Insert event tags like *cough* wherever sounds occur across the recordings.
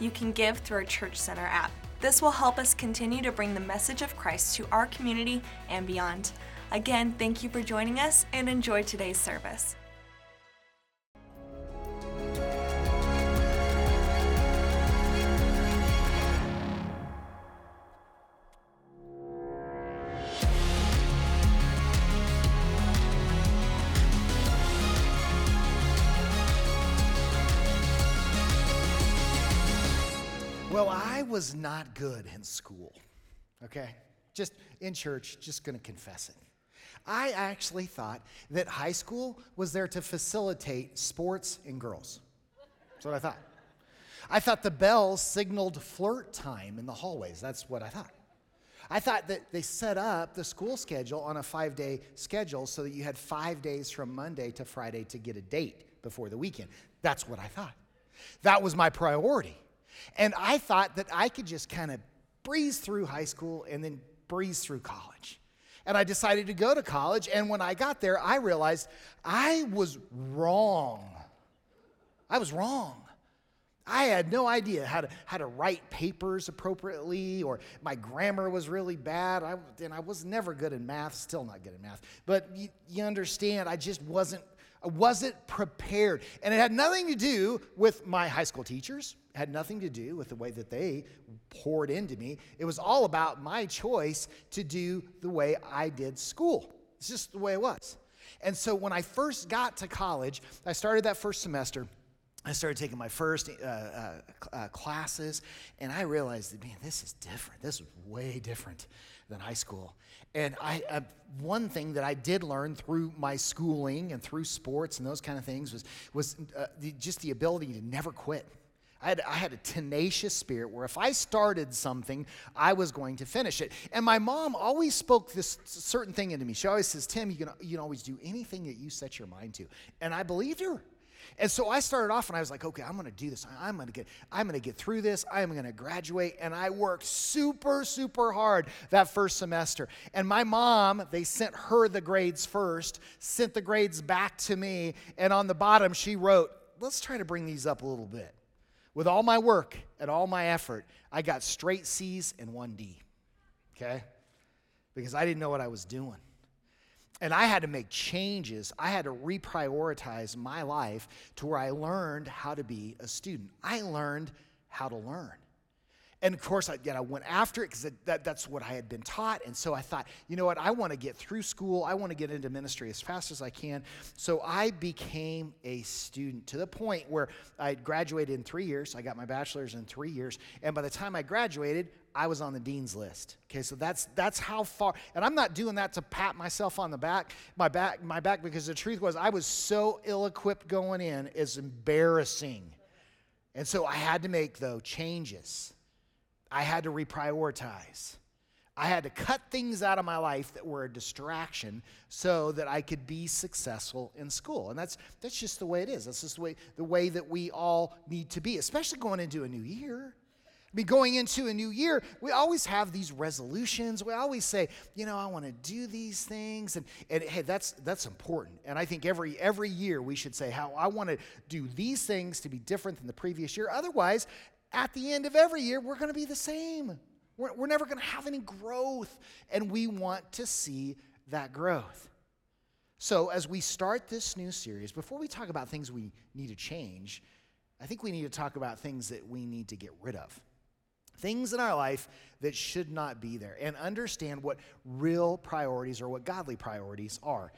you can give through our Church Center app. This will help us continue to bring the message of Christ to our community and beyond. Again, thank you for joining us and enjoy today's service. Was not good in school, okay? Just in church, just gonna confess it. I actually thought that high school was there to facilitate sports and girls. That's what I thought. I thought the bells signaled flirt time in the hallways. That's what I thought. I thought that they set up the school schedule on a five day schedule so that you had five days from Monday to Friday to get a date before the weekend. That's what I thought. That was my priority. And I thought that I could just kind of breeze through high school and then breeze through college. And I decided to go to college. And when I got there, I realized I was wrong. I was wrong. I had no idea how to, how to write papers appropriately, or my grammar was really bad. I, and I was never good in math, still not good in math. But you, you understand, I just wasn't, I wasn't prepared. And it had nothing to do with my high school teachers had nothing to do with the way that they poured into me. It was all about my choice to do the way I did school. It's just the way it was. And so when I first got to college, I started that first semester. I started taking my first uh, uh, uh, classes, and I realized that, man, this is different. This is way different than high school. And I, uh, one thing that I did learn through my schooling and through sports and those kind of things was, was uh, the, just the ability to never quit. I had, I had a tenacious spirit where if I started something, I was going to finish it. And my mom always spoke this certain thing into me. She always says, Tim, you can, you can always do anything that you set your mind to. And I believed her. And so I started off and I was like, okay, I'm gonna do this. I'm gonna get, I'm gonna get through this. I'm gonna graduate. And I worked super, super hard that first semester. And my mom, they sent her the grades first, sent the grades back to me, and on the bottom she wrote, let's try to bring these up a little bit. With all my work and all my effort, I got straight C's and one D. Okay? Because I didn't know what I was doing. And I had to make changes. I had to reprioritize my life to where I learned how to be a student. I learned how to learn. And of course, I, you know, went after it because that, that's what I had been taught. And so I thought, you know what, I want to get through school. I want to get into ministry as fast as I can. So I became a student to the point where I graduated in three years. I got my bachelor's in three years. And by the time I graduated, I was on the dean's list. Okay, so that's that's how far. And I'm not doing that to pat myself on the back, my back, my back, because the truth was I was so ill-equipped going in, it's embarrassing. And so I had to make though changes. I had to reprioritize. I had to cut things out of my life that were a distraction so that I could be successful in school. And that's, that's just the way it is. That's just the way, the way that we all need to be, especially going into a new year. I mean, going into a new year, we always have these resolutions. We always say, you know, I want to do these things. And, and hey, that's, that's important. And I think every, every year we should say how I want to do these things to be different than the previous year. Otherwise, at the end of every year, we're going to be the same. We're, we're never going to have any growth, and we want to see that growth. So, as we start this new series, before we talk about things we need to change, I think we need to talk about things that we need to get rid of. Things in our life that should not be there, and understand what real priorities or what godly priorities are.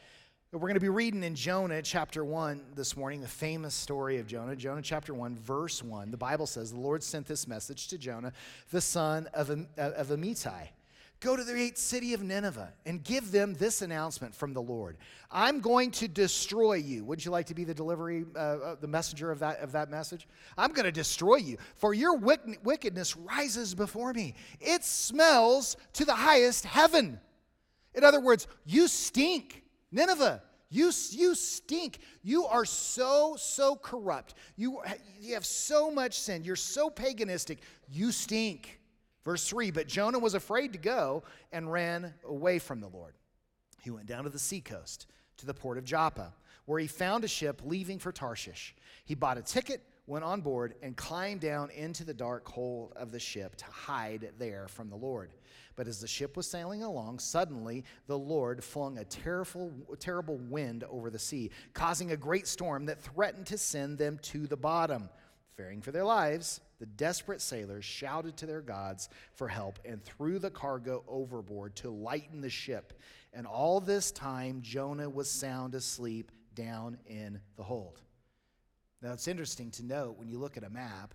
We're going to be reading in Jonah chapter 1 this morning, the famous story of Jonah. Jonah chapter 1, verse 1. The Bible says, The Lord sent this message to Jonah, the son of, of Amittai. Go to the great city of Nineveh and give them this announcement from the Lord I'm going to destroy you. Wouldn't you like to be the delivery, uh, uh, the messenger of that, of that message? I'm going to destroy you, for your wickedness rises before me. It smells to the highest heaven. In other words, you stink. Nineveh, you, you stink. You are so, so corrupt. You, you have so much sin. You're so paganistic. You stink. Verse 3 But Jonah was afraid to go and ran away from the Lord. He went down to the seacoast, to the port of Joppa, where he found a ship leaving for Tarshish. He bought a ticket, went on board, and climbed down into the dark hold of the ship to hide there from the Lord. But as the ship was sailing along, suddenly the Lord flung a terrible, terrible wind over the sea, causing a great storm that threatened to send them to the bottom. Fearing for their lives, the desperate sailors shouted to their gods for help and threw the cargo overboard to lighten the ship. And all this time, Jonah was sound asleep down in the hold. Now, it's interesting to note when you look at a map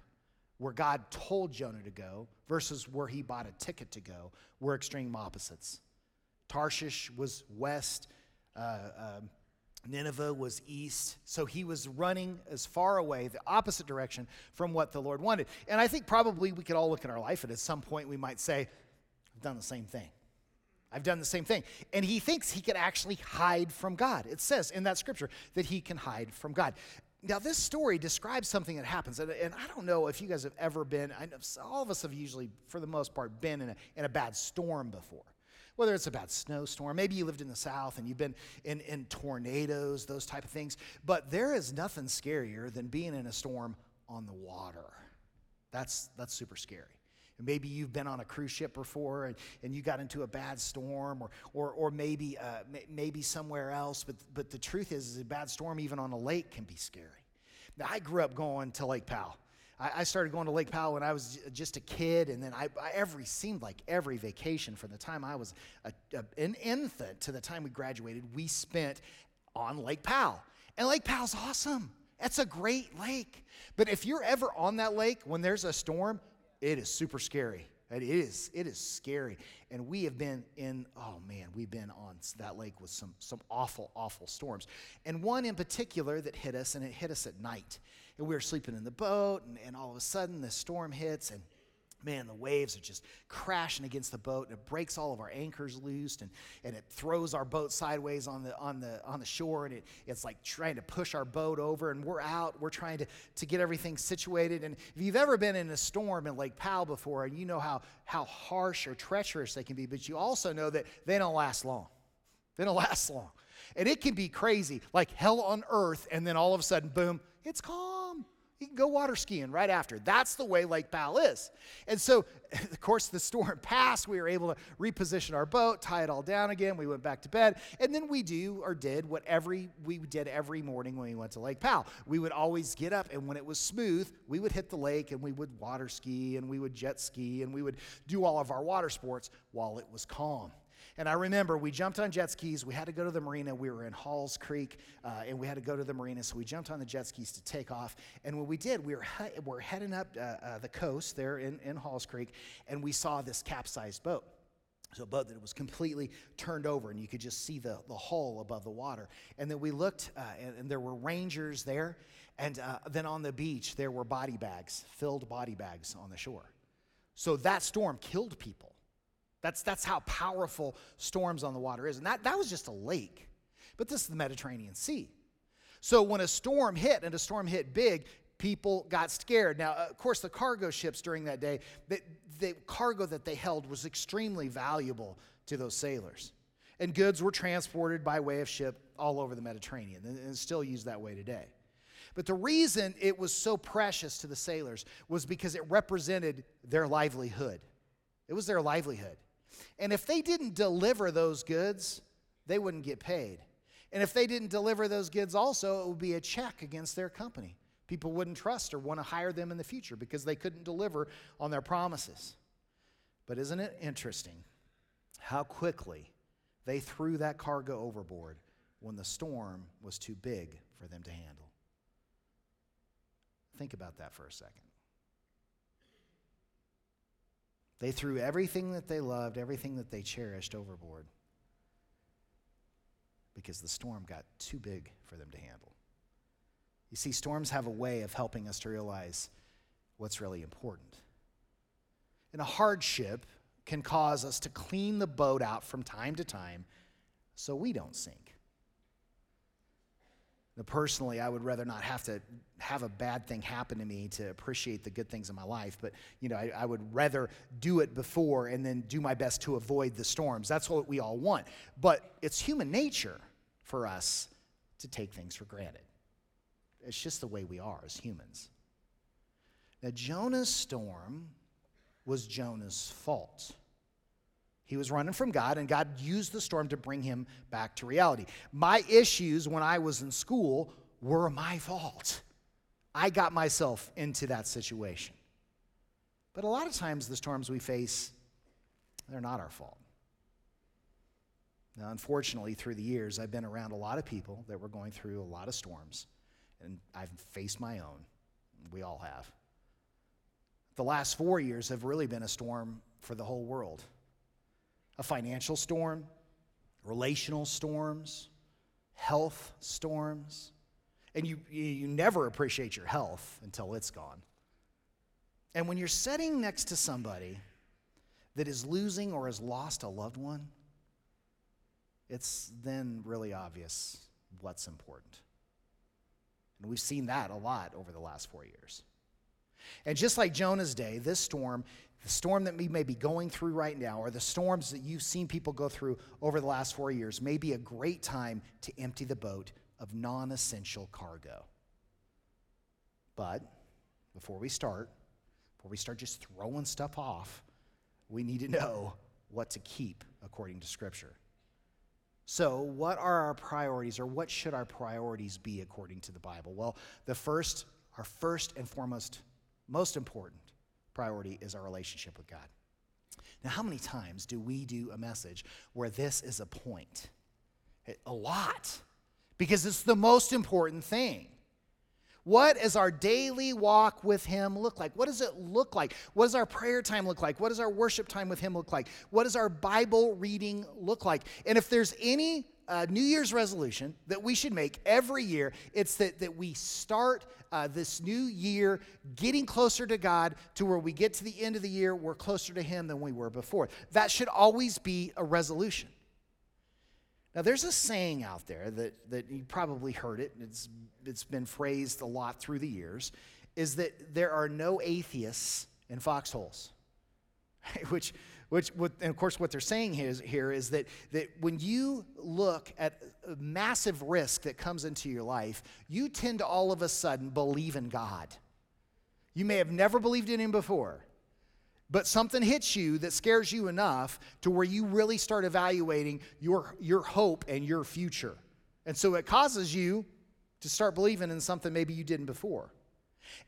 where God told Jonah to go versus where he bought a ticket to go were extreme opposites. Tarshish was west, uh, um, Nineveh was east. So he was running as far away, the opposite direction from what the Lord wanted. And I think probably we could all look at our life and at some point we might say, I've done the same thing. I've done the same thing. And he thinks he can actually hide from God. It says in that scripture that he can hide from God. Now, this story describes something that happens, and, and, I don't know if you guys have ever been, I know all of us have usually, for the most part, been in a, in a bad storm before. Whether it's a bad snowstorm, maybe you lived in the South and you've been in, in tornadoes, those type of things. But there is nothing scarier than being in a storm on the water. That's, that's super scary. Maybe you've been on a cruise ship before and, and you got into a bad storm, or, or, or maybe, uh, maybe somewhere else. But, but the truth is, is, a bad storm, even on a lake, can be scary. Now, I grew up going to Lake Powell. I, I started going to Lake Powell when I was just a kid, and then I, I every seemed like every vacation from the time I was a, a, an infant to the time we graduated, we spent on Lake Powell. And Lake Powell's awesome. It's a great lake. But if you're ever on that lake when there's a storm, it is super scary. It is. It is scary. And we have been in, oh man, we've been on that lake with some, some awful, awful storms. And one in particular that hit us, and it hit us at night. And we were sleeping in the boat, and, and all of a sudden the storm hits, and man, the waves are just crashing against the boat, and it breaks all of our anchors loose, and, and it throws our boat sideways on the on the on the shore, and it, it's like trying to push our boat over, and we're out, we're trying to, to get everything situated. And if you've ever been in a storm in Lake Powell before, and you know how how harsh or treacherous they can be, but you also know that they don't last long. They don't last long. And it can be crazy, like hell on earth, and then all of a sudden, boom, it's calm. You can go water skiing right after. That's the way Lake Powell is. And so, *laughs* of course, the storm *laughs* passed. We were able to reposition our boat, tie it all down again. We went back to bed. And then we do or did what every we did every morning when we went to Lake Powell. We would always get up, and when it was smooth, we would hit the lake and we would water ski and we would jet ski and we would do all of our water sports while it was calm. And I remember we jumped on jet skis. We had to go to the marina. We were in Halls Creek, uh, and we had to go to the marina. So we jumped on the jet skis to take off. And when we did, we were, he- we're heading up uh, uh, the coast there in, in Halls Creek, and we saw this capsized boat. So a boat that was completely turned over, and you could just see the, the hull above the water. And then we looked, uh, and, and, there were rangers there. And uh, then on the beach, there were body bags, filled body bags on the shore. So that storm killed people. That's, that's how powerful storms on the water is. And that, that was just a lake. But this is the Mediterranean Sea. So when a storm hit, and a storm hit big, people got scared. Now, of course, the cargo ships during that day, the, the cargo that they held was extremely valuable to those sailors. And goods were transported by way of ship all over the Mediterranean, and still used that way today. But the reason it was so precious to the sailors was because it represented their livelihood. It was their livelihood. And if they didn't deliver those goods, they wouldn't get paid. And if they didn't deliver those goods also, it would be a check against their company. People wouldn't trust or want to hire them in the future because they couldn't deliver on their promises. But isn't it interesting how quickly they threw that cargo overboard when the storm was too big for them to handle? Think about that for a second. They threw everything that they loved, everything that they cherished overboard because the storm got too big for them to handle. You see, storms have a way of helping us to realize what's really important. And a hardship can cause us to clean the boat out from time to time so we don't sink. Now, personally, I would rather not have to have a bad thing happen to me to appreciate the good things in my life, but you know, I, I, would rather do it before and then do my best to avoid the storms. That's what we all want. But it's human nature for us to take things for granted. It's just the way we are as humans. Now, Jonah's storm was Jonah's fault. He was running from God, and God used the storm to bring him back to reality. My issues when I was in school were my fault. I got myself into that situation. But a lot of times, the storms we face, they're not our fault. Now, unfortunately, through the years, I've been around a lot of people that were going through a lot of storms, and I've faced my own. We all have. The last four years have really been a storm for the whole world a financial storm, relational storms, health storms. And you, you never appreciate your health until it's gone. And when you're sitting next to somebody that is losing or has lost a loved one, it's then really obvious what's important. And we've seen that a lot over the last four years. And just like Jonah's day, this storm, the storm that we may be going through right now, or the storms that you've seen people go through over the last four years, may be a great time to empty the boat of non essential cargo. But before we start, before we start just throwing stuff off, we need to know what to keep according to Scripture. So, what are our priorities, or what should our priorities be according to the Bible? Well, the first, our first and foremost, most important priority is our relationship with God. Now, how many times do we do a message where this is a point? A lot, because it's the most important thing. What does our daily walk with Him look like? What does it look like? What does our prayer time look like? What does our worship time with Him look like? What does our Bible reading look like? And if there's any uh, New Year's resolution that we should make every year, it's that, that we start uh, this new year getting closer to God to where we get to the end of the year, we're closer to Him than we were before. That should always be a resolution. Now, there's a saying out there that, that you probably heard it, it's, it's been phrased a lot through the years, is that there are no atheists in foxholes. *laughs* which, which and of course, what they're saying here is, here is that, that when you look at a massive risk that comes into your life, you tend to all of a sudden believe in God. You may have never believed in Him before, but something hits you that scares you enough to where you really start evaluating your, your hope and your future. And so it causes you to start believing in something maybe you didn't before.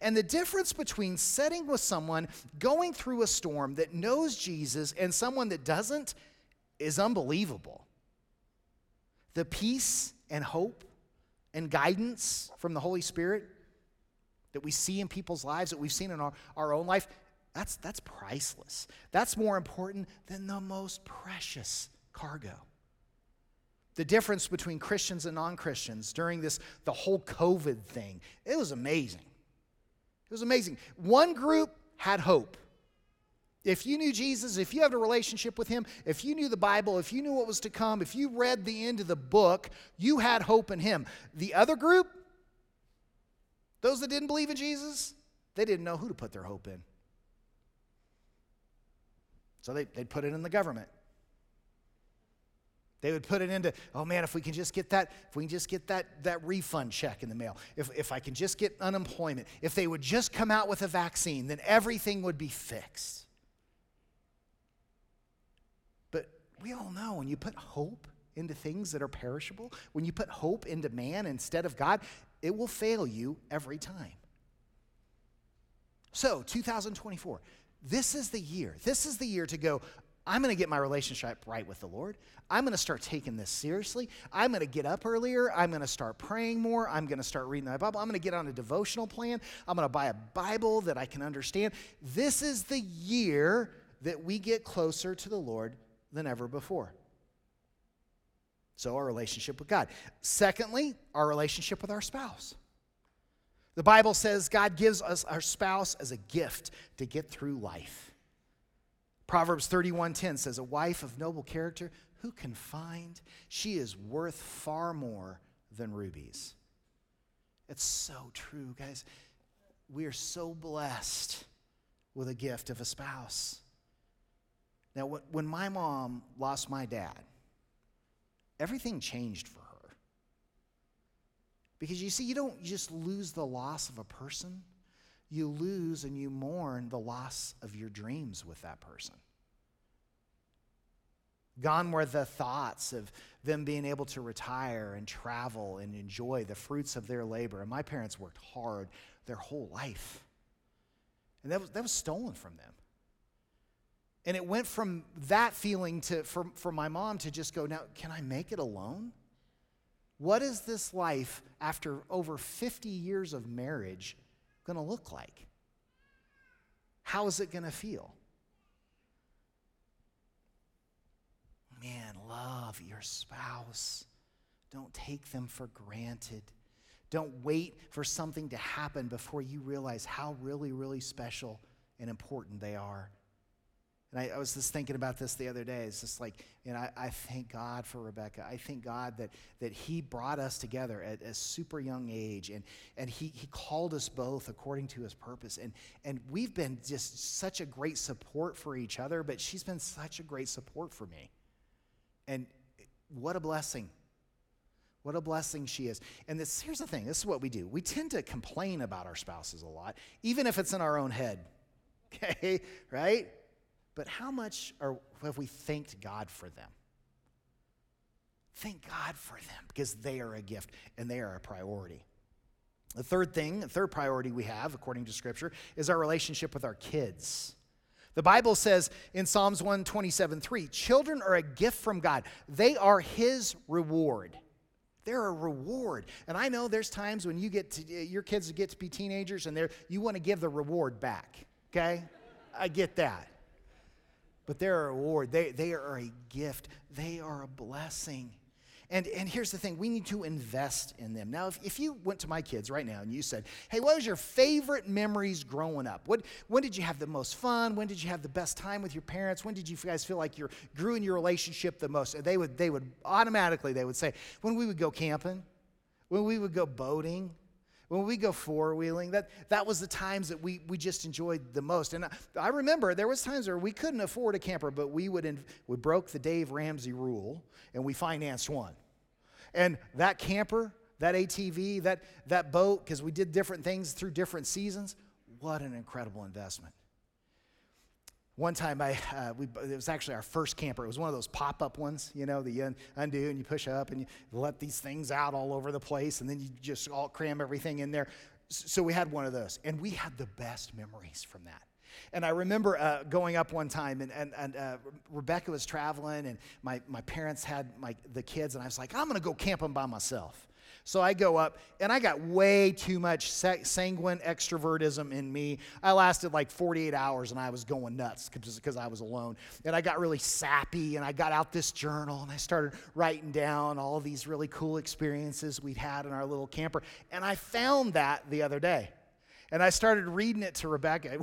And the difference between sitting with someone going through a storm that knows Jesus and someone that doesn't is unbelievable. The peace and hope and guidance from the Holy Spirit that we see in people's lives, that we've seen in our, our own life, that's, that's priceless. That's more important than the most precious cargo. The difference between Christians and non Christians during this, the whole COVID thing, it was amazing. It was amazing. One group had hope. If you knew Jesus, if you had a relationship with him, if you knew the Bible, if you knew what was to come, if you read the end of the book, you had hope in him. The other group, those that didn't believe in Jesus, they didn't know who to put their hope in. So they, they'd put it in the government. They would put it into, oh man, if we can just get that, if we can just get that, that refund check in the mail, if, if I can just get unemployment, if they would just come out with a vaccine, then everything would be fixed. But we all know when you put hope into things that are perishable, when you put hope into man instead of God, it will fail you every time. So, 2024, this is the year. This is the year to go, I'm going to get my relationship right with the Lord. I'm going to start taking this seriously. I'm going to get up earlier. I'm going to start praying more. I'm going to start reading my Bible. I'm going to get on a devotional plan. I'm going to buy a Bible that I can understand. This is the year that we get closer to the Lord than ever before. So, our relationship with God. Secondly, our relationship with our spouse. The Bible says God gives us our spouse as a gift to get through life. Proverbs 31:10 says a wife of noble character who can find she is worth far more than rubies. It's so true, guys. We are so blessed with a gift of a spouse. Now, when my mom lost my dad, everything changed for her. Because you see, you don't just lose the loss of a person, you lose and you mourn the loss of your dreams with that person. Gone were the thoughts of them being able to retire and travel and enjoy the fruits of their labor. And my parents worked hard their whole life. And that was, that was stolen from them. And it went from that feeling to for, for my mom to just go, now, can I make it alone? What is this life after over 50 years of marriage going to look like? How is it going to feel? Man, love your spouse. Don't take them for granted. Don't wait for something to happen before you realize how really, really special and important they are. And I, I, was just thinking about this the other day. It's just like, you know, I, I thank God for Rebecca. I thank God that, that He brought us together at a super young age and, and he, he called us both according to His purpose. And, and we've been just such a great support for each other, but she's been such a great support for me. And what a blessing. What a blessing she is. And this, here's the thing this is what we do we tend to complain about our spouses a lot, even if it's in our own head. *laughs* Okay, right? But how much are, have we thanked God for them? Thank God for them because they are a gift and they are a priority. The third thing, the third priority we have, according to Scripture, is our relationship with our kids. The Bible says in Psalms 127 3, children are a gift from God, they are His reward. They're a reward. And I know there's times when you get to, your kids get to be teenagers and you want to give the reward back, okay? I get that. But they're a reward. They, they are a gift. They are a blessing. And, and here's the thing we need to invest in them. Now, if, if you went to my kids right now and you said, hey, what was your favorite memories growing up? What, when did you have the most fun? When did you have the best time with your parents? When did you guys feel like you grew in your relationship the most? They would, they would automatically, they would say, when we would go camping, when we would go boating, when we go four-wheeling that, that was the times that we, we just enjoyed the most. And I, I remember there was times where we couldn't afford a camper but we would we broke the dave ramsey rule and we financed one. And that camper that atv that, that boat because we did different things through different seasons what an incredible investment one time I, uh, we, it was actually our first camper. It was one of those pop-up ones, you know, that you undo and you push up and you let these things out all over the place and then you just all cram everything in there. So we had one of those and we had the best memories from that. And I remember uh, going up one time, and, and, and uh, Rebecca was traveling, and my, my parents had my, the kids, and I was like, I'm going to go camping by myself. So I go up, and I got way too much sanguine extrovertism in me. I lasted like 48 hours, and I was going nuts because I was alone. And I got really sappy, and I got out this journal, and I started writing down all these really cool experiences we'd had in our little camper. And I found that the other day. And I started reading it to Rebecca.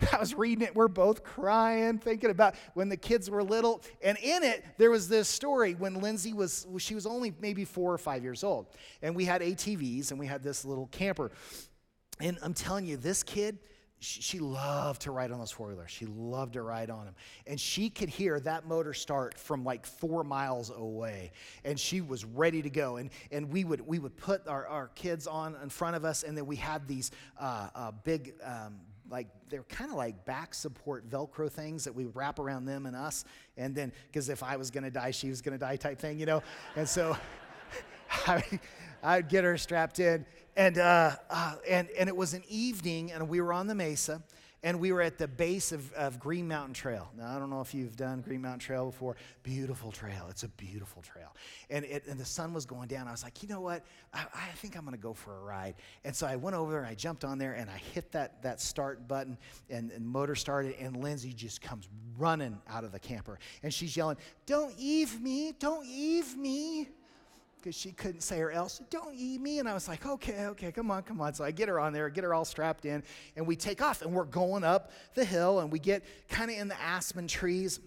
*laughs* I was reading it, we're both crying, thinking about when the kids were little. And in it, there was this story when Lindsay was, she was only maybe four or five years old. And we had ATVs and we had this little camper. And I'm telling you, this kid, she, loved to ride on those four wheelers. She loved to ride on them. And she could hear that motor start from like four miles away. And she was ready to go. And, and we, would, we would put our, our kids on in front of us. And then we had these uh, uh, big, um, like, they're kind of like back support Velcro things that we would wrap around them and us. And then, because if I was going to die, she was going to die type thing, you know? And so *laughs* I, I'd get her strapped in and, uh, uh, and, and it was an evening, and we were on the mesa, and we were at the base of, of Green Mountain Trail. Now, I don't know if you've done Green Mountain Trail before. Beautiful trail. It's a beautiful trail. And, it, and the sun was going down. I was like, you know what? I, I think I'm going to go for a ride. And so I went over there and I jumped on there and I hit that, that start button and, and motor started. And Lindsay just comes running out of the camper. And she's yelling, Don't Eve me. Don't Eve me because she couldn't say her else. Don't eat me. And I was like, okay, okay, come on, come on. So I get her on there, get her all strapped in, and we take off. And we're going up the hill, and we get kind of in the aspen trees.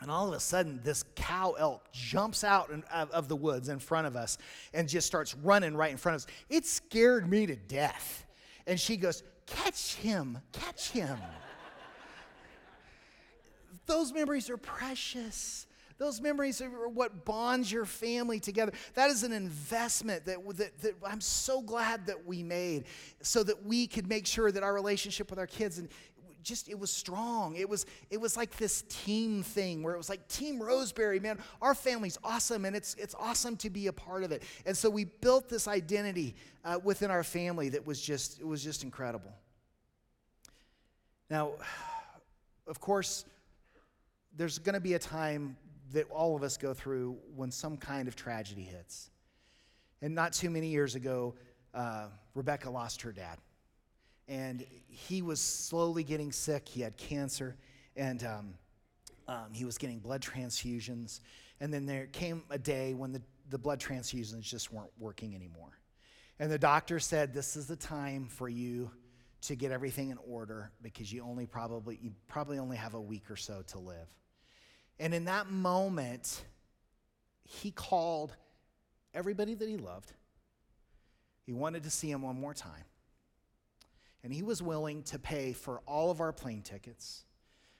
And all of a sudden, this cow elk jumps out of the woods in front of us and just starts running right in front of us. It scared me to death. And she goes, Catch him, catch him. *laughs* Those memories are precious. Those memories are what bonds your family together. That is an investment that, that, that, I'm so glad that we made so that we could make sure that our relationship with our kids and just it was strong. It was it was like this team thing where it was like Team Roseberry, man, our family's awesome and it's it's awesome to be a part of it. And so we built this identity uh, within our family that was just it was just incredible. Now, of course, there's going to be a time that all of us go through when some kind of tragedy hits. And not too many years ago, uh, Rebecca lost her dad. And he was slowly getting sick. He had cancer, and um, um, he was getting blood transfusions. And then there came a day when the, the blood transfusions just weren't working anymore. And the doctor said, This is the time for you to get everything in order because you only probably you probably only have a week or so to live. And in that moment, he called everybody that he loved. He wanted to see him one more time. And he was willing to pay for all of our plane tickets.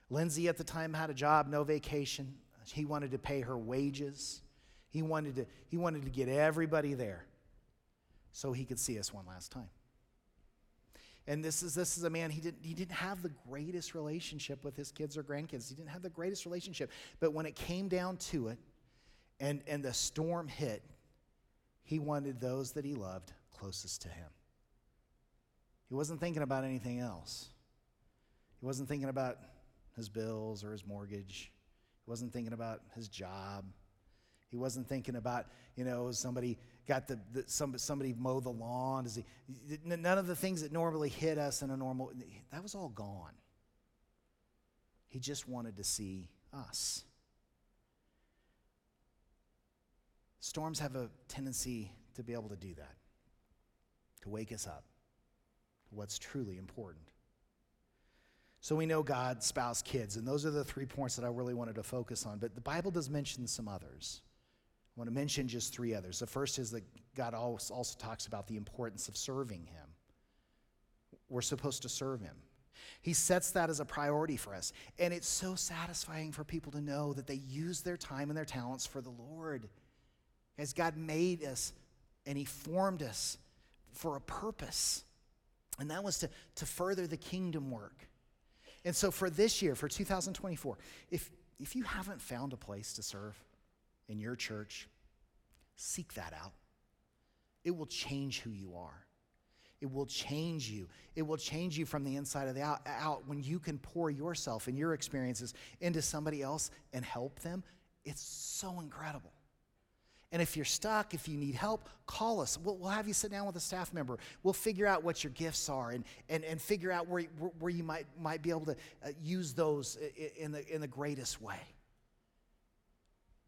Lindsay at the time had a job, no vacation. He wanted to pay her wages. He wanted to, he wanted to get everybody there so he could see us one last time. And this is, this is a man, he didn't, he didn't have the greatest relationship with his kids or grandkids. He didn't have the greatest relationship. But when it came down to it and, and the storm hit, he wanted those that he loved closest to him. He wasn't thinking about anything else. He wasn't thinking about his bills or his mortgage. He wasn't thinking about his job. He wasn't thinking about, you know, somebody got the, the some, somebody mow the lawn. Does he, none of the things that normally hit us in a normal, that was all gone. He just wanted to see us. Storms have a tendency to be able to do that, to wake us up to what's truly important. So we know God, spouse, kids, and those are the three points that I really wanted to focus on. But the Bible does mention some others. I want to mention just three others. The first is that God also talks about the importance of serving Him. We're supposed to serve Him. He sets that as a priority for us. And it's so satisfying for people to know that they use their time and their talents for the Lord. As God made us and He formed us for a purpose. And that was to, to further the kingdom work. And so for this year, for 2024, if, if you haven't found a place to serve, in your church, seek that out. It will change who you are. It will change you. It will change you from the inside of the out, out when you can pour yourself and your experiences into somebody else and help them. It's so incredible. And if you're stuck, if you need help, call us. We'll, we'll, have you sit down with a staff member. We'll figure out what your gifts are and, and, and figure out where, where you might, might be able to uh, use those in the, in the greatest way.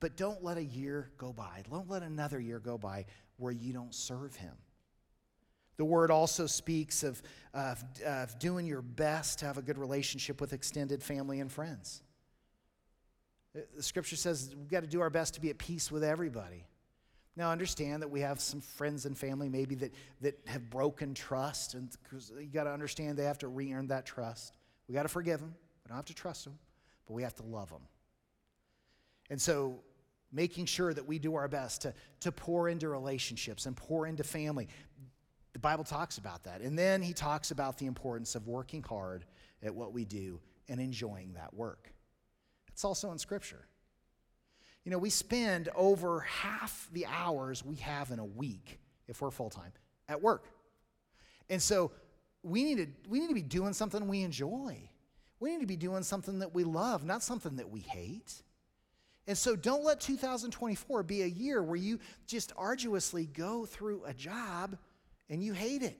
But don't let a year go by. Don't let another year go by where you don't serve Him. The word also speaks of, of, of, doing your best to have a good relationship with extended family and friends. Uh, the scripture says we've got to do our best to be at peace with everybody. Now, understand that we have some friends and family maybe that, that have broken trust, and you got to understand they have to re earn that trust. We got to forgive them. We don't have to trust them, but we have to love them. And so making sure that we do our best to, to pour into relationships and pour into family. The Bible talks about that. And then he talks about the importance of working hard at what we do and enjoying that work. It's also in Scripture. You know, we spend over half the hours we have in a week, if we're full time, at work. And so we need, to, we need to be doing something we enjoy. We need to be doing something that we love, not something that we hate. And so don't let 2024 be a year where you just arduously go through a job and you hate it.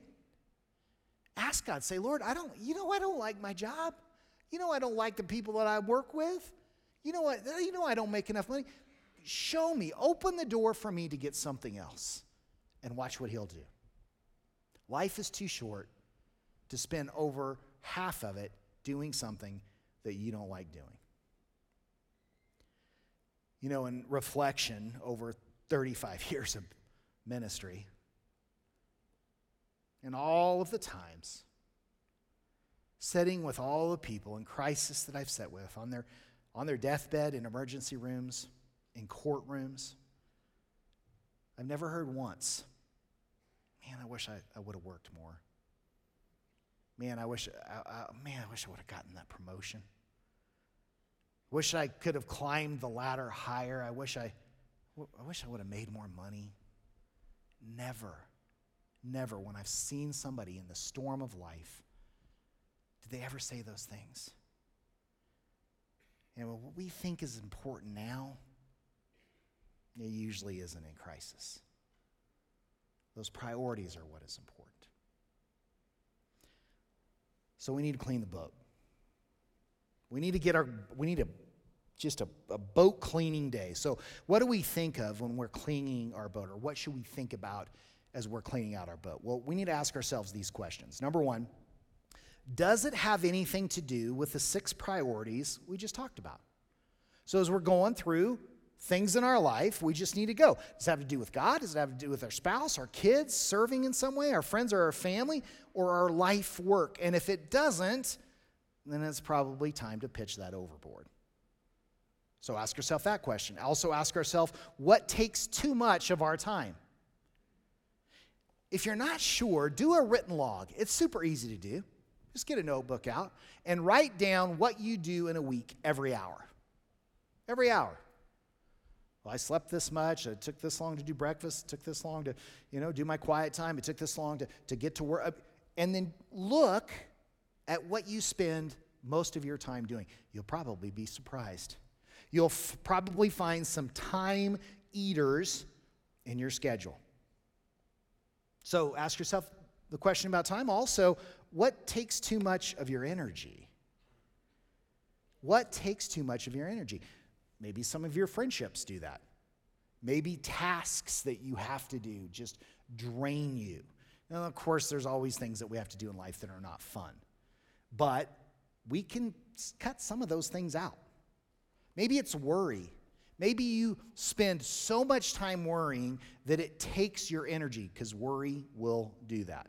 Ask God, say, Lord, I don't, you know, I don't like my job. You know, I don't like the people that I work with. You know what? You know, I don't make enough money. Show me, open the door for me to get something else and watch what He'll do. Life is too short to spend over half of it doing something that you don't like doing. You know, in reflection over 35 *laughs* years of ministry, and all of the times, sitting with all the people in crisis that I've sat with on their, on their deathbed, in emergency rooms, in courtrooms, I've never heard once, man, I wish I, I would have worked more. Man, I wish, I, I, man, I wish I would have gotten that promotion. Wish I could have climbed the ladder higher. I wish I, I wish I would have made more money. Never, never, when I've seen somebody in the storm of life, did they ever say those things? And what we think is important now, it usually isn't in crisis. Those priorities are what is important. So we need to clean the boat. We need to get our, we need a, just a, a boat cleaning day. So, what do we think of when we're cleaning our boat, or what should we think about as we're cleaning out our boat? Well, we need to ask ourselves these questions. Number one, does it have anything to do with the six priorities we just talked about? So, as we're going through things in our life, we just need to go. Does it have to do with God? Does it have to do with our spouse, our kids, serving in some way, our friends or our family, or our life work? And if it doesn't, then it's probably time to pitch that overboard. So ask yourself that question. Also ask ourselves, what takes too much of our time? If you're not sure, do a written log. It's super easy to do. Just get a notebook out and write down what you do in a week every hour. Every hour. Well, I slept this much. It took this long to do breakfast. It took this long to, you know, do my quiet time. It took this long to, to get to work. And then look at what you spend most of your time doing. You'll probably be surprised. You'll f- probably find some time eaters in your schedule. So ask yourself the question about time. Also, what takes too much of your energy? What takes too much of your energy? Maybe some of your friendships do that. Maybe tasks that you have to do just drain you. Now, of course, there's always things that we have to do in life that are not fun. But we can cut some of those things out. Maybe it's worry. Maybe you spend so much time worrying that it takes your energy, because worry will do that.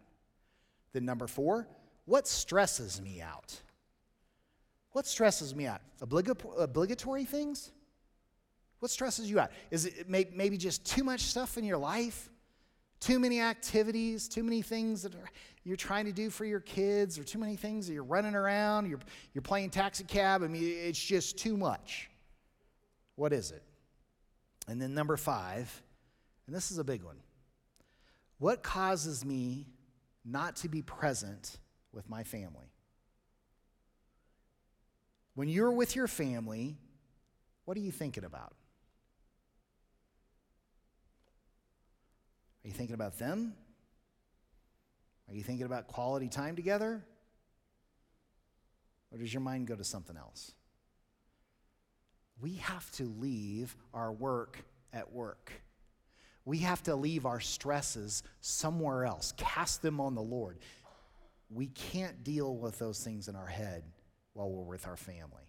Then, number four, what stresses me out? What stresses me out? obligatory things? What stresses you out? Is it maybe just too much stuff in your life? Too many activities, too many things that are, you're trying to do for your kids, or too many things that you're running around, you're, you're playing taxi cab. I mean, it's just too much. What is it? And then number five, and this is a big one. What causes me not to be present with my family? When you're with your family, what are you thinking about? Are you thinking about them? Are you thinking about quality time together? Or does your mind go to something else? We have to leave our work at work. We have to leave our stresses somewhere else, cast them on the Lord. We can't deal with those things in our head while we're with our family.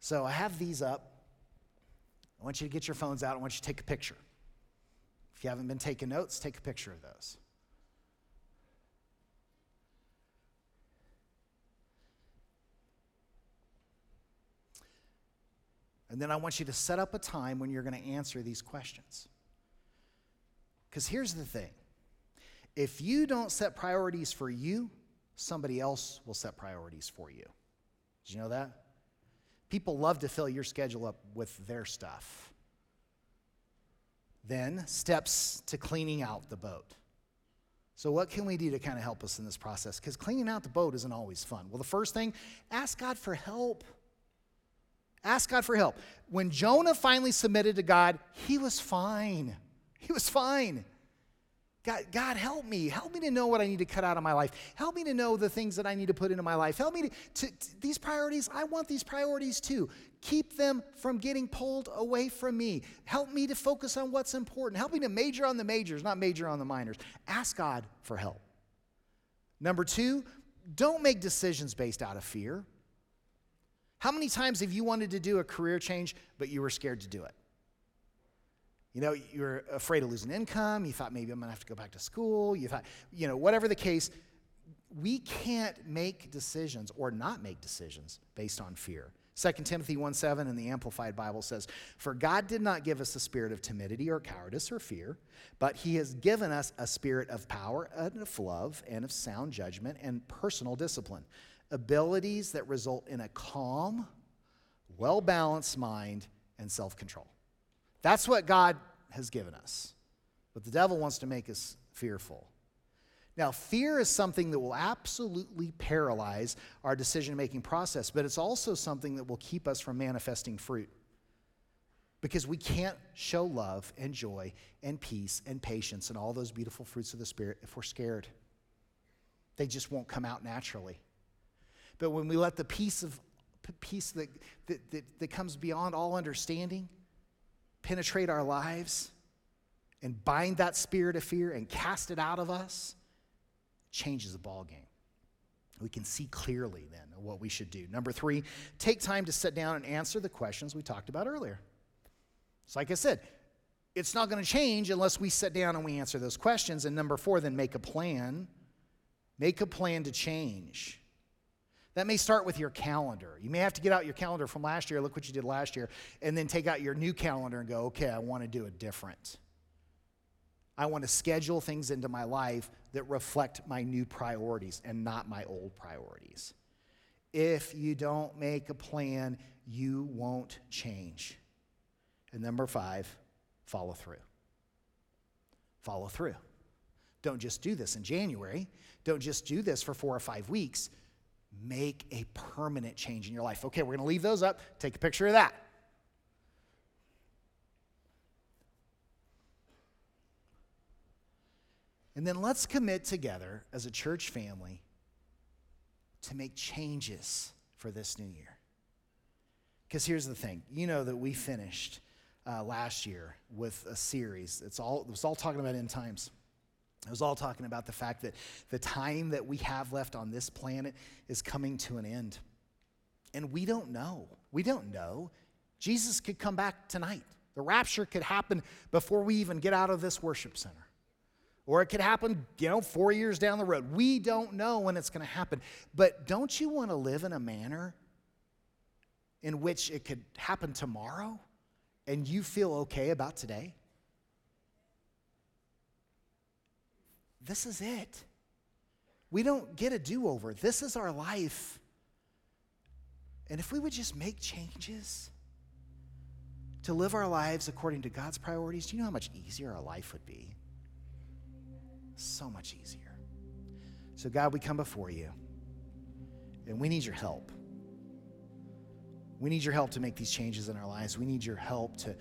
So I have these up. I want you to get your phones out. I want you to take a picture. If you haven't been taking notes, take a picture of those. And then I want you to set up a time when you're going to answer these questions. Because here's the thing if you don't set priorities for you, somebody else will set priorities for you. Did you know that? People love to fill your schedule up with their stuff. Then, steps to cleaning out the boat. So, what can we do to kind of help us in this process? Because cleaning out the boat isn't always fun. Well, the first thing, ask God for help. Ask God for help. When Jonah finally submitted to God, he was fine. He was fine. God, God, help me. Help me to know what I need to cut out of my life. Help me to know the things that I need to put into my life. Help me to, to, to, these priorities. I want these priorities too. Keep them from getting pulled away from me. Help me to focus on what's important. Help me to major on the majors, not major on the minors. Ask God for help. Number two, don't make decisions based out of fear. How many times have you wanted to do a career change, but you were scared to do it? You know, you were afraid of losing income. You thought maybe I'm going to have to go back to school. You thought, you know, whatever the case, we can't make decisions or not make decisions based on fear. 2 Timothy 1 7 in the Amplified Bible says, For God did not give us a spirit of timidity or cowardice or fear, but He has given us a spirit of power and of love and of sound judgment and personal discipline, abilities that result in a calm, well balanced mind and self control. That's what God has given us. But the devil wants to make us fearful. Now, fear is something that will absolutely paralyze our decision making process, but it's also something that will keep us from manifesting fruit. Because we can't show love and joy and peace and patience and all those beautiful fruits of the Spirit if we're scared. They just won't come out naturally. But when we let the peace of peace that, that, that, that comes beyond all understanding penetrate our lives and bind that spirit of fear and cast it out of us, changes the ball game. We can see clearly then what we should do. Number three, take time to sit down and answer the questions we talked about earlier. So, like I said, it's not going to change unless we sit down and we answer those questions. And number four, then make a plan. Make a plan to change. That may start with your calendar. You may have to get out your calendar from last year, look what you did last year, and then take out your new calendar and go, okay, I want to do it different. I want to schedule things into my life that reflect my new priorities and not my old priorities. If you don't make a plan, you won't change. And number five, follow through. Follow through. Don't just do this in January. Don't just do this for four or five weeks. Make a permanent change in your life. Okay, we're going to leave those up. Take a picture of that. And then let's commit together as a church family to make changes for this new year. Because here's the thing you know that we finished uh, last year with a series. It's all, it was all talking about end times. It was all talking about the fact that the time that we have left on this planet is coming to an end. And we don't know. We don't know. Jesus could come back tonight. The rapture could happen before we even get out of this worship center or it could happen, you know, four years down the road. We don't know when it's going to happen. But don't you want to live in a manner in which it could happen tomorrow and you feel okay about today? This is it. We don't get a do over. This is our life. And if we would just make changes to live our lives according to God's priorities, do you know how much easier our life would be? so much easier. So, God, we come before you, and we need your help. We need your help to make these changes in our lives. We need your help to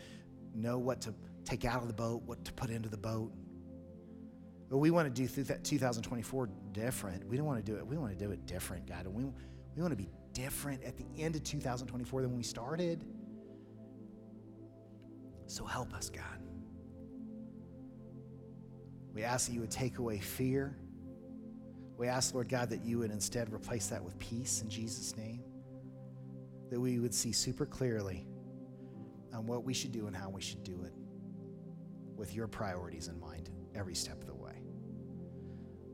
know what to take out of the boat, what to put into the boat. But we want to do that 2024 different. We don't want to do it. We want to do it different, God. And we, we want to be different at the end of 2024 than when we started. So help us, God. We ask that you would take away fear. We ask, Lord God, that you would instead replace that with peace in Jesus' name. That we would see super clearly on what we should do and how we should do it with your priorities in mind every step of the way.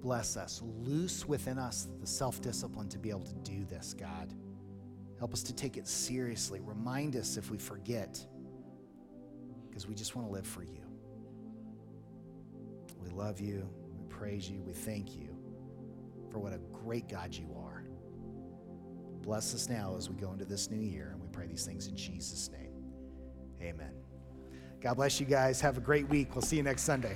Bless us. Loose within us the self discipline to be able to do this, God. Help us to take it seriously. Remind us if we forget, because we just want to live for you. We love you. We praise you. We thank you for what a great God you are. Bless us now as we go into this new year, and we pray these things in Jesus' name. Amen. God bless you guys. Have a great week. We'll see you next Sunday.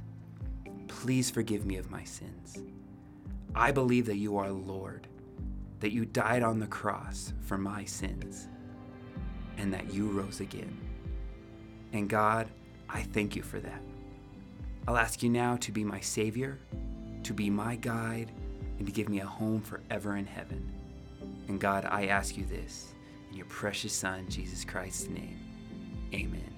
Please forgive me of my sins. I believe that you are Lord, that you died on the cross for my sins, and that you rose again. And God, I thank you for that. I'll ask you now to be my Savior, to be my guide, and to give me a home forever in heaven. And God, I ask you this in your precious Son, Jesus Christ's name. Amen.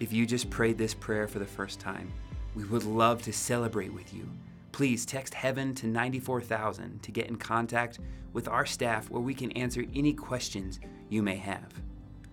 If you just prayed this prayer for the first time, we would love to celebrate with you. Please text Heaven to 94000 to get in contact with our staff where we can answer any questions you may have.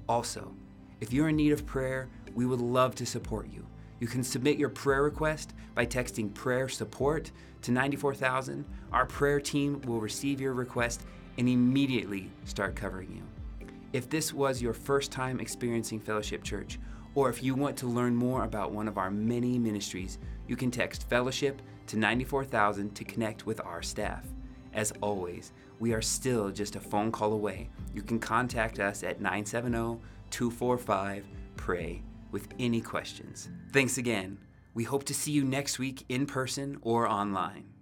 Also, if you're in need of prayer, we would love to support you. You can submit your prayer request by texting prayer support to 94000. Our prayer team will receive your request and immediately start covering you. If this was your first time experiencing Fellowship Church, or if you want to learn more about one of our many ministries, you can text Fellowship to 94000 to connect with our staff. As always, we are still just a phone call away. You can contact us at 970 245 PRAY with any questions. Thanks again. We hope to see you next week in person or online.